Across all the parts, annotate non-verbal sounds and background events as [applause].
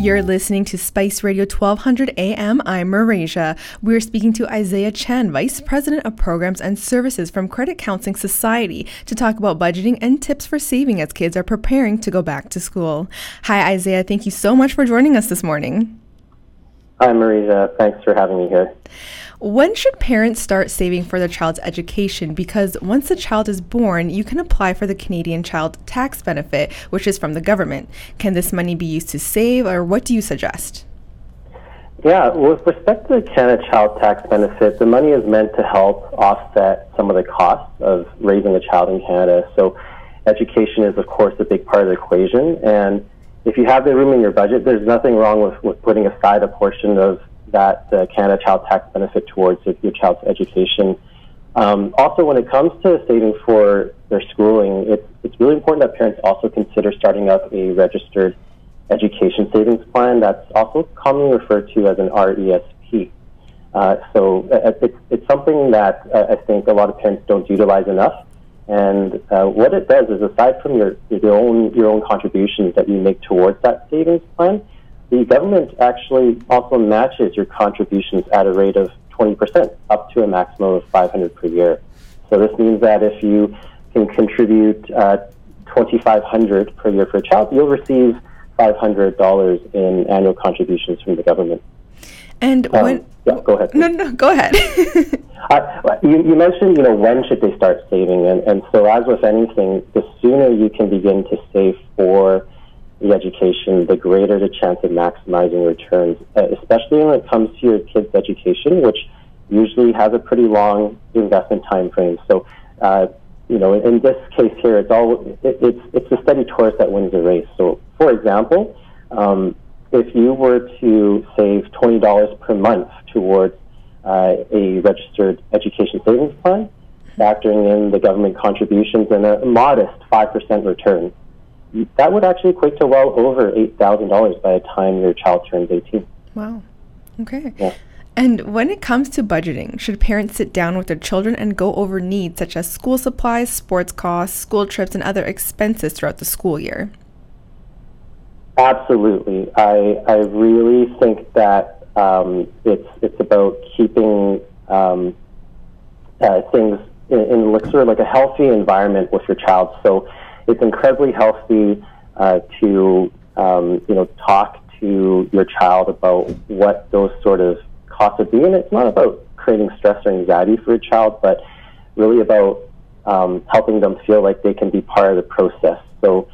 You're listening to Spice Radio 1200 AM. I'm Marasia. We're speaking to Isaiah Chan, Vice President of Programs and Services from Credit Counselling Society, to talk about budgeting and tips for saving as kids are preparing to go back to school. Hi, Isaiah. Thank you so much for joining us this morning. Hi, Marisa. Thanks for having me here. When should parents start saving for their child's education? Because once the child is born, you can apply for the Canadian Child Tax Benefit, which is from the government. Can this money be used to save, or what do you suggest? Yeah, with respect to the Canada Child Tax Benefit, the money is meant to help offset some of the costs of raising a child in Canada. So, education is, of course, a big part of the equation. And if you have the room in your budget, there's nothing wrong with, with putting aside a portion of that uh, Canada Child Tax benefit towards your child's education. Um, also, when it comes to saving for their schooling, it's, it's really important that parents also consider starting up a registered education savings plan that's also commonly referred to as an RESP. Uh, so uh, it's, it's something that uh, I think a lot of parents don't utilize enough. And uh, what it does is, aside from your, your own your own contributions that you make towards that savings plan, the government actually also matches your contributions at a rate of 20%, up to a maximum of 500 per year. So this means that if you can contribute uh, 2,500 per year for a child, you'll receive $500 in annual contributions from the government. And um, when yeah, go ahead. No, no, go ahead. [laughs] uh, you, you, mentioned, you know, when should they start saving, and, and so as with anything, the sooner you can begin to save for the education, the greater the chance of maximizing returns, uh, especially when it comes to your kids' education, which usually has a pretty long investment time frame. So, uh, you know, in, in, this case here, it's all it, it's it's a steady tortoise that wins the race. So, for example, um, if you were to save twenty dollars per month towards uh, a registered education savings plan, factoring in the government contributions and a modest five percent return that would actually equate to well over $8,000 by the time your child turns 18. Wow. Okay. Yeah. And when it comes to budgeting, should parents sit down with their children and go over needs such as school supplies, sports costs, school trips, and other expenses throughout the school year? Absolutely. I, I really think that um, it's, it's about keeping um, uh, things in, in of like a healthy environment with your child. So it's incredibly healthy uh, to um, you know talk to your child about what those sort of costs would be, and it's not about creating stress or anxiety for your child, but really about um, helping them feel like they can be part of the process. So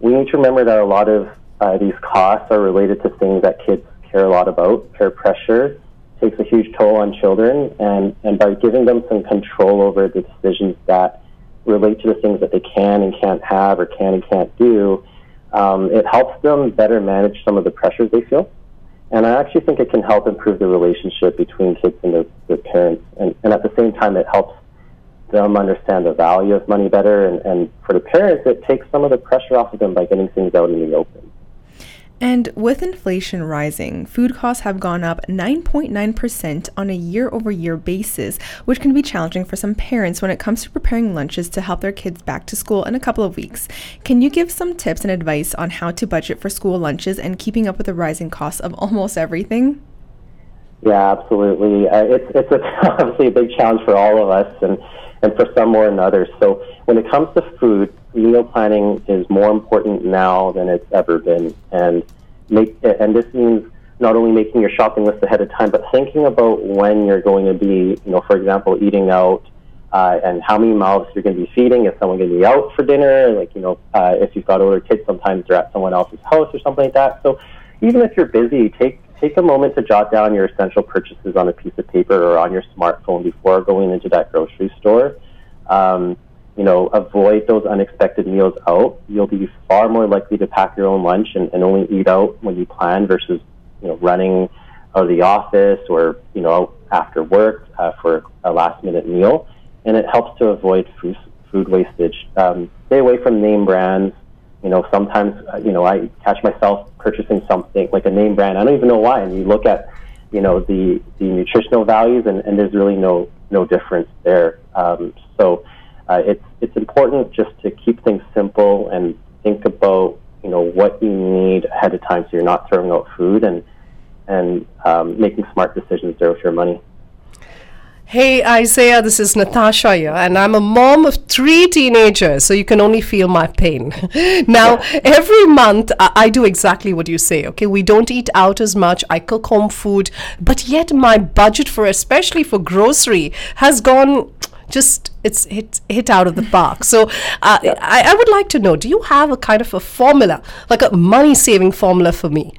we need to remember that a lot of uh, these costs are related to things that kids care a lot about. Peer pressure takes a huge toll on children, and, and by giving them some control over the decisions that relate to the things that they can and can't have or can and can't do, um, it helps them better manage some of the pressures they feel. And I actually think it can help improve the relationship between kids and their, their parents. And, and at the same time, it helps them understand the value of money better. And, and for the parents, it takes some of the pressure off of them by getting things out in the open. And with inflation rising, food costs have gone up 9.9% on a year over year basis, which can be challenging for some parents when it comes to preparing lunches to help their kids back to school in a couple of weeks. Can you give some tips and advice on how to budget for school lunches and keeping up with the rising costs of almost everything? Yeah, absolutely. Uh, it's it's a, [laughs] obviously a big challenge for all of us, and and for some more than others. So when it comes to food, meal planning is more important now than it's ever been, and make and this means not only making your shopping list ahead of time, but thinking about when you're going to be, you know, for example, eating out. Uh, and how many mouths you're going to be feeding? Is someone going to be out for dinner? Like, you know, uh, if you've got older kids, sometimes they're at someone else's house or something like that. So, even if you're busy, take take a moment to jot down your essential purchases on a piece of paper or on your smartphone before going into that grocery store. Um, you know, avoid those unexpected meals out. You'll be far more likely to pack your own lunch and, and only eat out when you plan versus, you know, running out of the office or, you know, after work uh, for a last minute meal. And it helps to avoid food, food wastage. Um, stay away from name brands. You know, sometimes, uh, you know, I catch myself purchasing something like a name brand. I don't even know why. And you look at, you know, the, the nutritional values and, and there's really no, no difference there. Um, so, uh, it's it's important just to keep things simple and think about you know what you need ahead of time, so you're not throwing out food and and um, making smart decisions there with your money. Hey Isaiah, this is Natasha here, and I'm a mom of three teenagers, so you can only feel my pain. [laughs] now, every month I, I, do exactly what you say, okay? We don't eat out as much, I cook home food, but yet my budget for, especially for grocery, has gone just it's hit hit out of the park. So uh, I, I would like to know: Do you have a kind of a formula, like a money saving formula for me?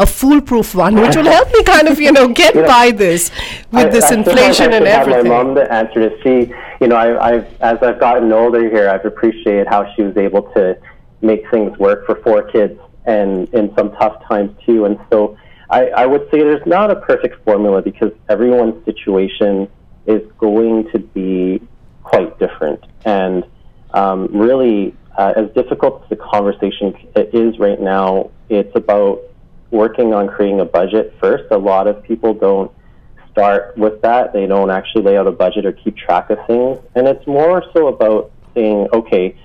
a foolproof one, which will help me kind of, you know, get you know, by this with I, this I inflation and everything. my mom to answer to she, you know, I, I've as I've gotten older here, I've appreciated how she was able to make things work for four kids and in some tough times too. And so I, I would say there's not a perfect formula because everyone's situation is going to be quite different. And um, really, uh, as difficult as the conversation is right now, it's about working on creating a budget first. A lot of people don't start with that. They don't actually lay out a budget or keep track of things. And it's more so about saying, okay,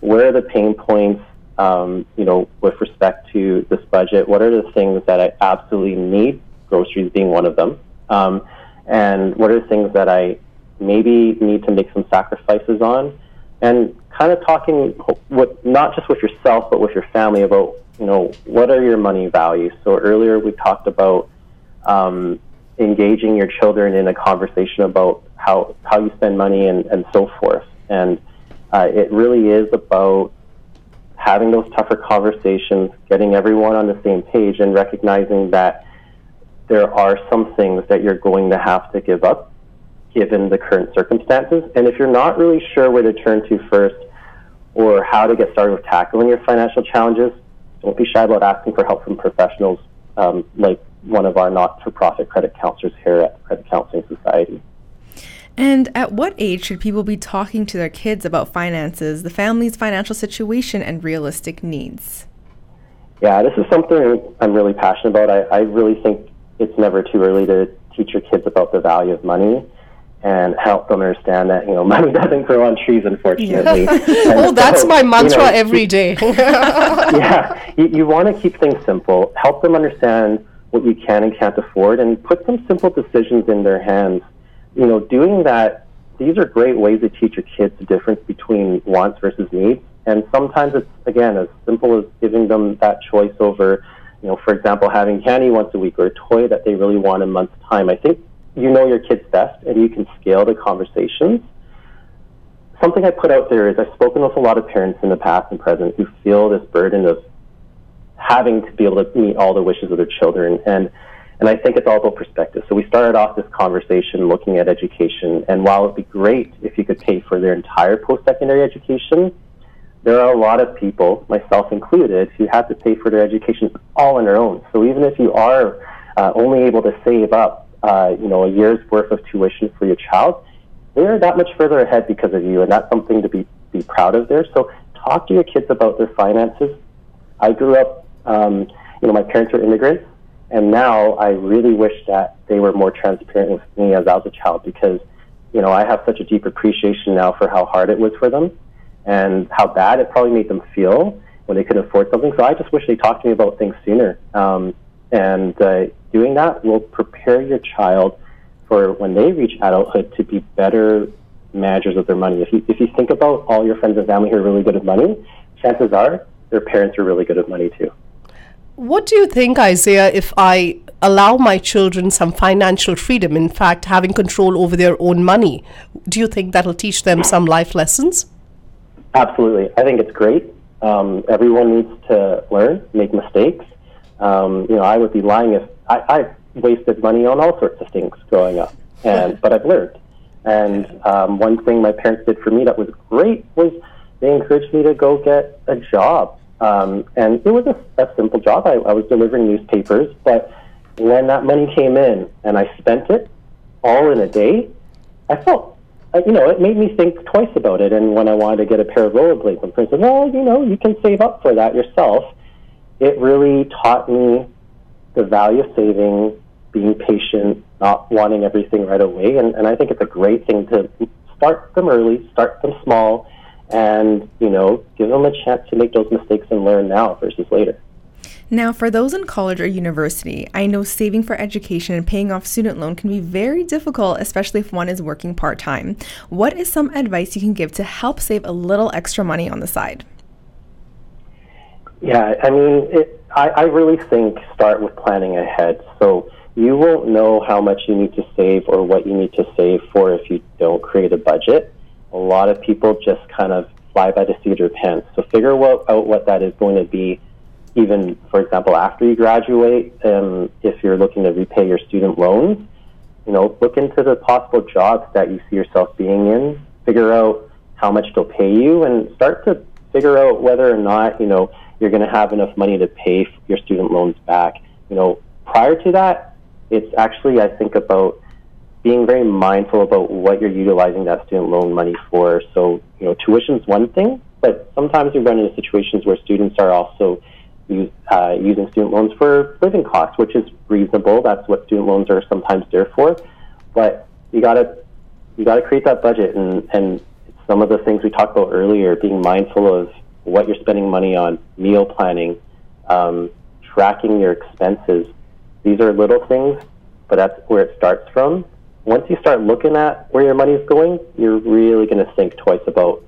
where are the pain points, um, you know, with respect to this budget? What are the things that I absolutely need, groceries being one of them? Um, and what are the things that I maybe need to make some sacrifices on? And kind of talking with, not just with yourself, but with your family about you know, what are your money values? So earlier we talked about um, engaging your children in a conversation about how, how you spend money and, and so forth. And uh, it really is about having those tougher conversations, getting everyone on the same page, and recognizing that there are some things that you're going to have to give up given the current circumstances. And if you're not really sure where to turn to first or how to get started with tackling your financial challenges, don't be shy about asking for help from professionals um, like one of our not-for-profit credit counselors here at Credit Counselling Society. And at what age should people be talking to their kids about finances, the family's financial situation, and realistic needs? Yeah, this is something I'm really passionate about. I, I really think it's never too early to teach your kids about the value of money and help them understand that you know [laughs] money doesn't grow on trees, unfortunately. [laughs] Yeah. oh, that's my mantra you know, every day. [laughs] yeah, you, you want to keep things simple. Help them understand what you can and can't afford, and put some simple decisions in their hands. You know, doing that. These are great ways to teach your kids the difference between wants versus needs. And sometimes it's again as simple as giving them that choice over, you know, for example, having candy once a week or a toy that they really want in a month's time. I think you know your kids best and you can scale the conversations. Something I put out there is I've spoken with a lot of parents in the past and present who feel this burden of having to be able to meet all the wishes of their children and and I think it's all about perspective. So we started off this conversation looking at education, and while it'd be great if you could pay for their entire post-secondary education, there are a lot of people, myself included, who have to pay for their education all on their own. So even if you are uh, only able to save up uh, you know, a year's worth of tuition for your child, they're that much further ahead because of you, and that's something to be, be proud of there. So talk to your kids about their finances. I grew up, um, you know, my parents were immigrants, and now I really wish that they were more transparent with me as I was a child because, you know, I have such a deep appreciation now for how hard it was for them and how bad it probably made them feel when they couldn't afford something. So I just wish they talked to me about things sooner. Um, and uh, doing that will prepare your child for when they reach adulthood to be better managers of their money. If you, if you think about all your friends and family who are really good at money, chances are their parents are really good at money too. What do you think, Isaiah, if I allow my children some financial freedom, in fact, having control over their own money? Do you think that'll teach them some life lessons? Absolutely. I think it's great. Um, everyone needs to learn, make mistakes, um, you know, I would be lying if I, I wasted money on all sorts of things growing up, and [laughs] but I've learned. And um, one thing my parents did for me that was great was they encouraged me to go get a job. Um, and it was a, a simple job. I, I was delivering newspapers, but when that money came in and I spent it all in a day, I felt, uh, you know, it made me think twice about it. And when I wanted to get a pair of rollerblades, my friend said, well, you know, you can save up for that yourself it really taught me the value of saving, being patient, not wanting everything right away. And, and I think it's a great thing to start them early, start them small, and you know give them a chance to make those mistakes and learn now versus later. Now, for those in college or university, I know saving for education and paying off student loan can be very difficult, especially if one is working part time. What is some advice you can give to help save a little extra money on the side? Yeah, I mean, it, I, I really think start with planning ahead. So you won't know how much you need to save or what you need to save for if you don't create a budget. A lot of people just kind of fly by the seat of their pants. So figure what, out what that is going to be even, for example, after you graduate, um, if you're looking to repay your student loans, you know, look into the possible jobs that you see yourself being in, figure out how much they'll pay you, and start to figure out whether or not, you know, you're going to have enough money to pay your student loans back. You know, prior to that, it's actually, I think, about being very mindful about what you're utilizing that student loan money for. So, you know, tuition's one thing, but sometimes you run into situations where students are also use, uh, using student loans for living costs, which is reasonable. That's what student loans are sometimes there for. But you gotta you gotta create that budget, and and some of the things we talked about earlier, being mindful of what you're spending money on, meal planning, um, tracking your expenses. These are little things, but that's where it starts from. Once you start looking at where your money is going, you're really going to think twice about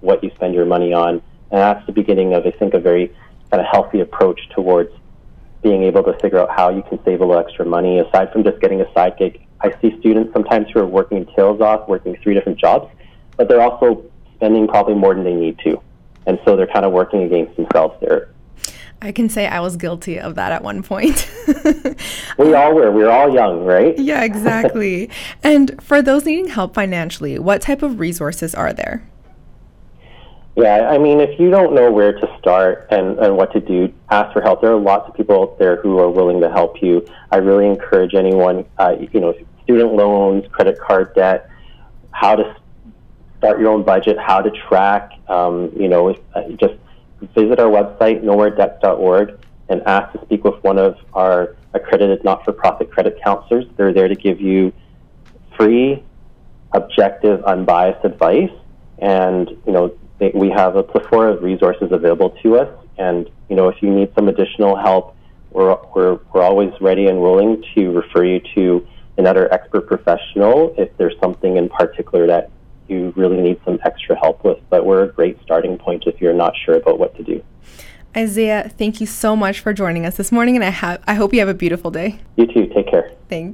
what you spend your money on, and that's the beginning of, I think, a very kind of healthy approach towards being able to figure out how you can save a little extra money aside from just getting a side gig. I see students sometimes who are working tails off, working three different jobs, but they're also spending probably more than they need to. And so they're kind of working against themselves there. I can say I was guilty of that at one point. [laughs] we all were. We were all young, right? Yeah, exactly. [laughs] and for those needing help financially, what type of resources are there? Yeah, I mean, if you don't know where to start and, and what to do, ask for help. There are lots of people out there who are willing to help you. I really encourage anyone, uh, you know, student loans, credit card debt, how to start your own budget, how to track, um, you know, uh, just visit our website, nomoredebts.org, and ask to speak with one of our accredited not-for-profit credit counselors. They're there to give you free, objective, unbiased advice. And, you know, we have a plethora of resources available to us. And you know, if you need some additional help, we're we're we're always ready and willing to refer you to another expert professional if there's something in particular that you really need some extra help with. But we're a great starting point if you're not sure about what to do. Isaiah, thank you so much for joining us this morning, and I have I hope you have a beautiful day. You too. Take care. Thanks.